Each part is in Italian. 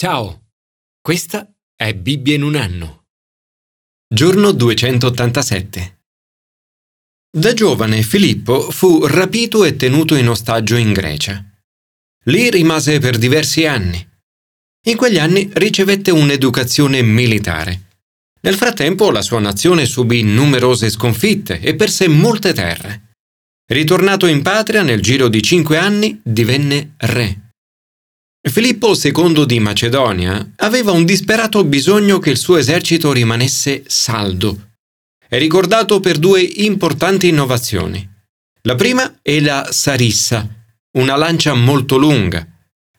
Ciao, questa è Bibbia in un anno. Giorno 287. Da giovane Filippo fu rapito e tenuto in ostaggio in Grecia. Lì rimase per diversi anni. In quegli anni ricevette un'educazione militare. Nel frattempo la sua nazione subì numerose sconfitte e perse molte terre. Ritornato in patria nel giro di cinque anni divenne re. Filippo II di Macedonia aveva un disperato bisogno che il suo esercito rimanesse saldo. È ricordato per due importanti innovazioni. La prima è la sarissa, una lancia molto lunga.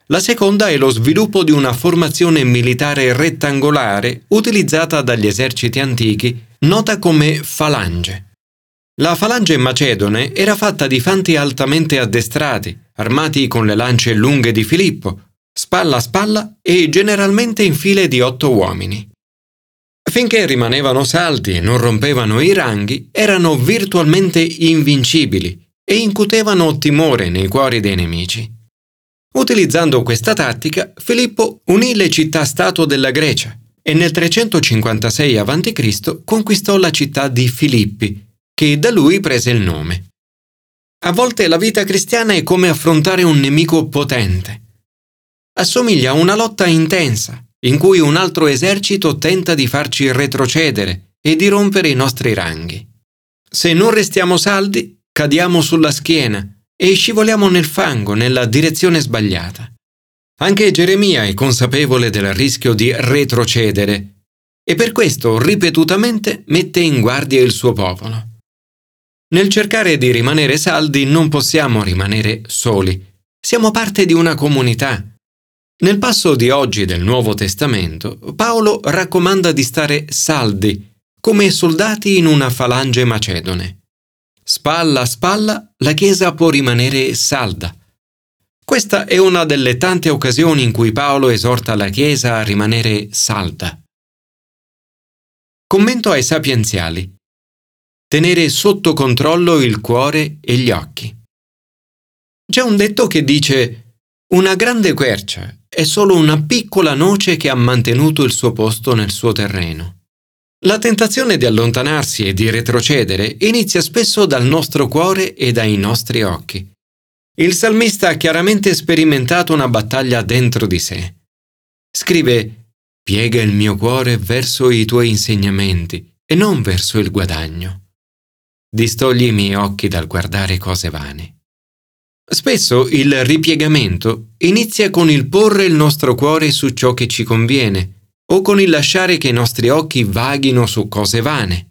La seconda è lo sviluppo di una formazione militare rettangolare utilizzata dagli eserciti antichi, nota come falange. La falange macedone era fatta di fanti altamente addestrati, armati con le lance lunghe di Filippo, spalla a spalla e generalmente in file di otto uomini. Finché rimanevano saldi e non rompevano i ranghi, erano virtualmente invincibili e incutevano timore nei cuori dei nemici. Utilizzando questa tattica, Filippo unì le città-stato della Grecia e nel 356 a.C. conquistò la città di Filippi, che da lui prese il nome. A volte la vita cristiana è come affrontare un nemico potente assomiglia a una lotta intensa, in cui un altro esercito tenta di farci retrocedere e di rompere i nostri ranghi. Se non restiamo saldi, cadiamo sulla schiena e scivoliamo nel fango nella direzione sbagliata. Anche Geremia è consapevole del rischio di retrocedere e per questo ripetutamente mette in guardia il suo popolo. Nel cercare di rimanere saldi non possiamo rimanere soli, siamo parte di una comunità nel passo di oggi del Nuovo Testamento, Paolo raccomanda di stare saldi, come soldati in una falange macedone. Spalla a spalla la Chiesa può rimanere salda. Questa è una delle tante occasioni in cui Paolo esorta la Chiesa a rimanere salda. Commento ai sapienziali. Tenere sotto controllo il cuore e gli occhi. C'è un detto che dice una grande quercia è solo una piccola noce che ha mantenuto il suo posto nel suo terreno. La tentazione di allontanarsi e di retrocedere inizia spesso dal nostro cuore e dai nostri occhi. Il salmista ha chiaramente sperimentato una battaglia dentro di sé. Scrive Piega il mio cuore verso i tuoi insegnamenti e non verso il guadagno. Distogli i miei occhi dal guardare cose vane. Spesso il ripiegamento inizia con il porre il nostro cuore su ciò che ci conviene o con il lasciare che i nostri occhi vaghino su cose vane.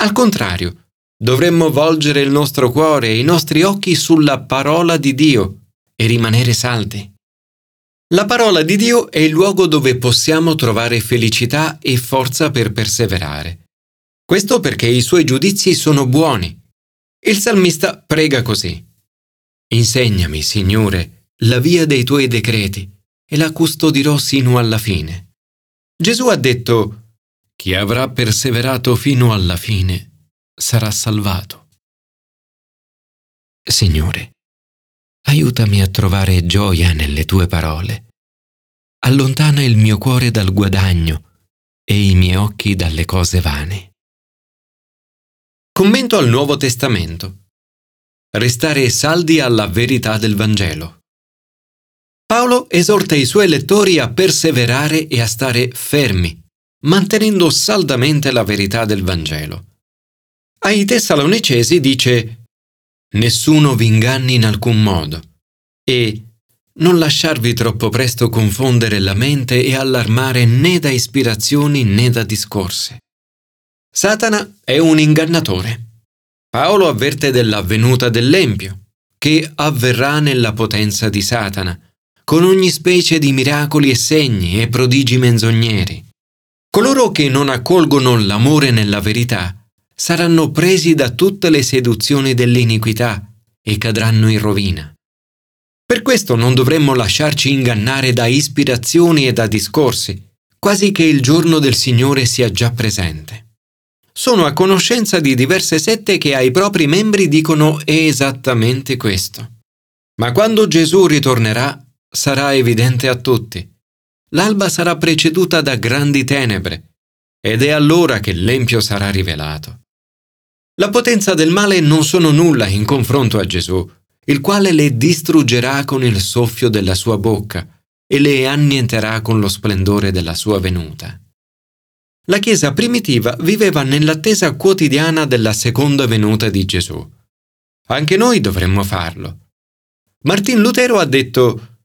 Al contrario, dovremmo volgere il nostro cuore e i nostri occhi sulla parola di Dio e rimanere saldi. La parola di Dio è il luogo dove possiamo trovare felicità e forza per perseverare. Questo perché i suoi giudizi sono buoni. Il salmista prega così. Insegnami, Signore, la via dei tuoi decreti e la custodirò sino alla fine. Gesù ha detto, chi avrà perseverato fino alla fine sarà salvato. Signore, aiutami a trovare gioia nelle tue parole. Allontana il mio cuore dal guadagno e i miei occhi dalle cose vane. Commento al Nuovo Testamento restare saldi alla verità del Vangelo. Paolo esorta i suoi lettori a perseverare e a stare fermi, mantenendo saldamente la verità del Vangelo. Ai Tessalonicesi dice Nessuno vi inganni in alcun modo e non lasciarvi troppo presto confondere la mente e allarmare né da ispirazioni né da discorsi. Satana è un ingannatore. Paolo avverte della venuta dell'Empio, che avverrà nella potenza di Satana, con ogni specie di miracoli e segni e prodigi menzogneri. Coloro che non accolgono l'amore nella verità saranno presi da tutte le seduzioni dell'iniquità e cadranno in rovina. Per questo non dovremmo lasciarci ingannare da ispirazioni e da discorsi, quasi che il giorno del Signore sia già presente sono a conoscenza di diverse sette che ai propri membri dicono esattamente questo. Ma quando Gesù ritornerà sarà evidente a tutti. l'alba sarà preceduta da grandi tenebre, ed è allora che l'empio sarà rivelato. La potenza del male non sono nulla in confronto a Gesù, il quale le distruggerà con il soffio della sua bocca e le annienterà con lo splendore della sua venuta. La Chiesa primitiva viveva nell'attesa quotidiana della seconda venuta di Gesù. Anche noi dovremmo farlo. Martin Lutero ha detto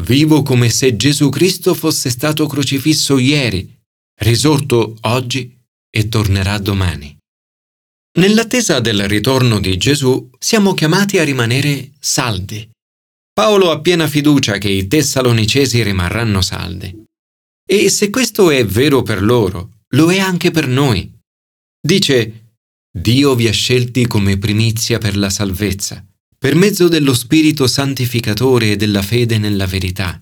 Vivo come se Gesù Cristo fosse stato crocifisso ieri, risorto oggi e tornerà domani. Nell'attesa del ritorno di Gesù siamo chiamati a rimanere saldi. Paolo ha piena fiducia che i tessalonicesi rimarranno saldi. E se questo è vero per loro, lo è anche per noi. Dice, Dio vi ha scelti come primizia per la salvezza, per mezzo dello Spirito santificatore e della fede nella verità.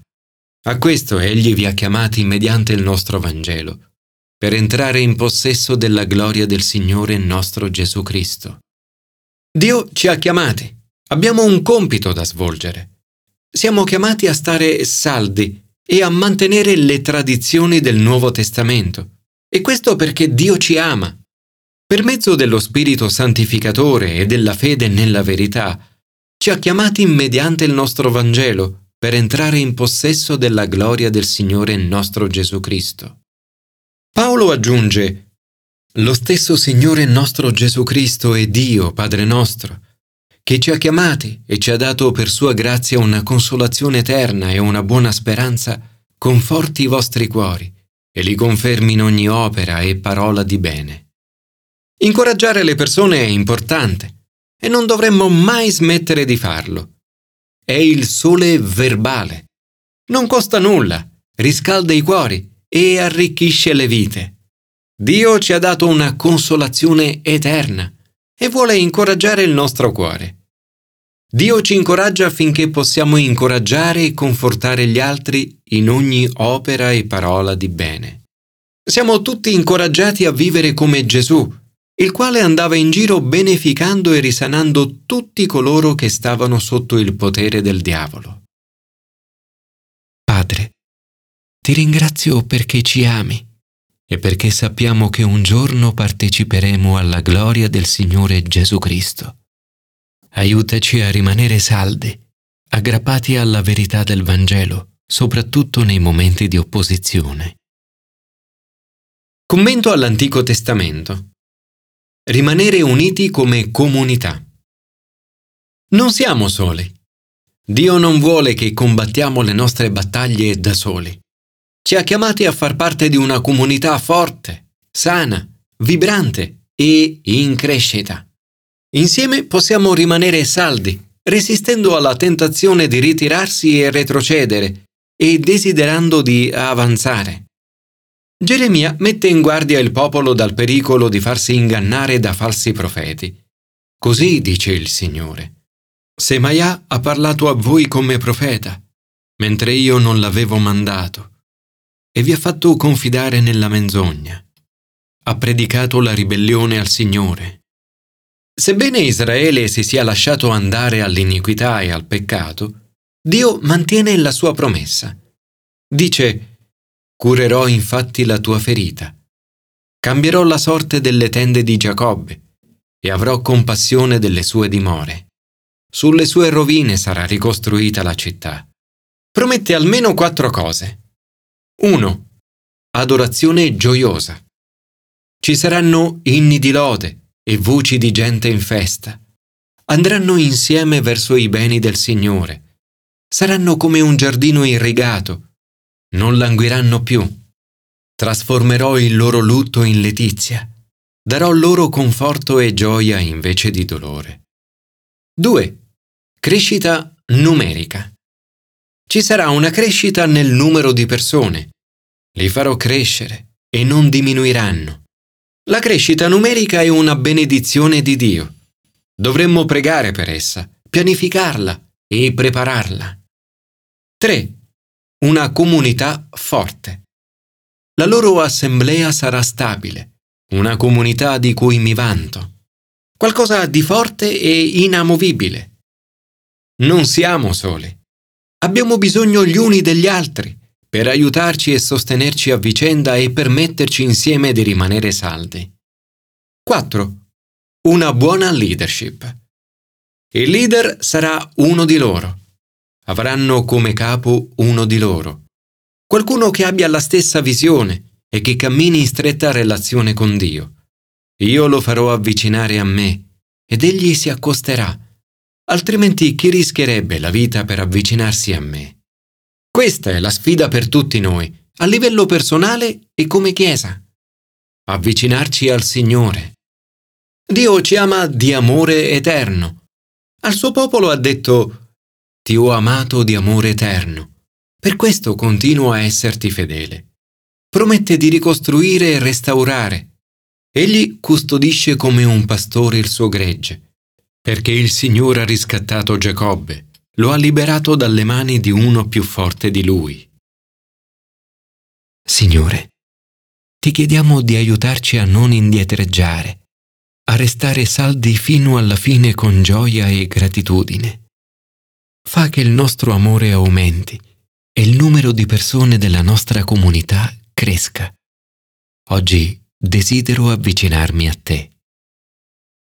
A questo Egli vi ha chiamati mediante il nostro Vangelo, per entrare in possesso della gloria del Signore nostro Gesù Cristo. Dio ci ha chiamati, abbiamo un compito da svolgere. Siamo chiamati a stare saldi e a mantenere le tradizioni del Nuovo Testamento e questo perché Dio ci ama. Per mezzo dello Spirito Santificatore e della fede nella verità, ci ha chiamati mediante il nostro Vangelo per entrare in possesso della gloria del Signore nostro Gesù Cristo. Paolo aggiunge, Lo stesso Signore nostro Gesù Cristo è Dio, Padre nostro, che ci ha chiamati e ci ha dato per sua grazia una consolazione eterna e una buona speranza, conforti i vostri cuori e li confermi in ogni opera e parola di bene. Incoraggiare le persone è importante e non dovremmo mai smettere di farlo. È il sole verbale. Non costa nulla, riscalda i cuori e arricchisce le vite. Dio ci ha dato una consolazione eterna e vuole incoraggiare il nostro cuore. Dio ci incoraggia affinché possiamo incoraggiare e confortare gli altri in ogni opera e parola di bene. Siamo tutti incoraggiati a vivere come Gesù, il quale andava in giro beneficando e risanando tutti coloro che stavano sotto il potere del diavolo. Padre, ti ringrazio perché ci ami e perché sappiamo che un giorno parteciperemo alla gloria del Signore Gesù Cristo aiutaci a rimanere saldi, aggrappati alla verità del Vangelo, soprattutto nei momenti di opposizione. Commento all'Antico Testamento. Rimanere uniti come comunità. Non siamo soli. Dio non vuole che combattiamo le nostre battaglie da soli. Ci ha chiamati a far parte di una comunità forte, sana, vibrante e in crescita. Insieme possiamo rimanere saldi, resistendo alla tentazione di ritirarsi e retrocedere e desiderando di avanzare. Geremia mette in guardia il popolo dal pericolo di farsi ingannare da falsi profeti. Così dice il Signore. Semaia ha parlato a voi come profeta, mentre io non l'avevo mandato, e vi ha fatto confidare nella menzogna. Ha predicato la ribellione al Signore Sebbene Israele si sia lasciato andare all'iniquità e al peccato, Dio mantiene la sua promessa. Dice, curerò infatti la tua ferita, cambierò la sorte delle tende di Giacobbe e avrò compassione delle sue dimore. Sulle sue rovine sarà ricostruita la città. Promette almeno quattro cose. 1. Adorazione gioiosa. Ci saranno inni di lode, e voci di gente in festa. Andranno insieme verso i beni del Signore. Saranno come un giardino irrigato. Non languiranno più. Trasformerò il loro lutto in letizia. Darò loro conforto e gioia invece di dolore. 2. Crescita numerica. Ci sarà una crescita nel numero di persone. Li farò crescere e non diminuiranno. La crescita numerica è una benedizione di Dio. Dovremmo pregare per essa, pianificarla e prepararla. 3. Una comunità forte. La loro assemblea sarà stabile, una comunità di cui mi vanto. Qualcosa di forte e inamovibile. Non siamo soli. Abbiamo bisogno gli uni degli altri per aiutarci e sostenerci a vicenda e permetterci insieme di rimanere saldi. 4. Una buona leadership. Il leader sarà uno di loro. Avranno come capo uno di loro. Qualcuno che abbia la stessa visione e che cammini in stretta relazione con Dio. Io lo farò avvicinare a me ed egli si accosterà. Altrimenti chi rischierebbe la vita per avvicinarsi a me? Questa è la sfida per tutti noi, a livello personale e come Chiesa. Avvicinarci al Signore. Dio ci ama di amore eterno. Al suo popolo ha detto, Ti ho amato di amore eterno. Per questo continuo a esserti fedele. Promette di ricostruire e restaurare Egli custodisce come un pastore il suo gregge, perché il Signore ha riscattato Giacobbe, lo ha liberato dalle mani di uno più forte di lui. Signore, ti chiediamo di aiutarci a non indietreggiare, a restare saldi fino alla fine con gioia e gratitudine. Fa che il nostro amore aumenti e il numero di persone della nostra comunità cresca. Oggi desidero avvicinarmi a te.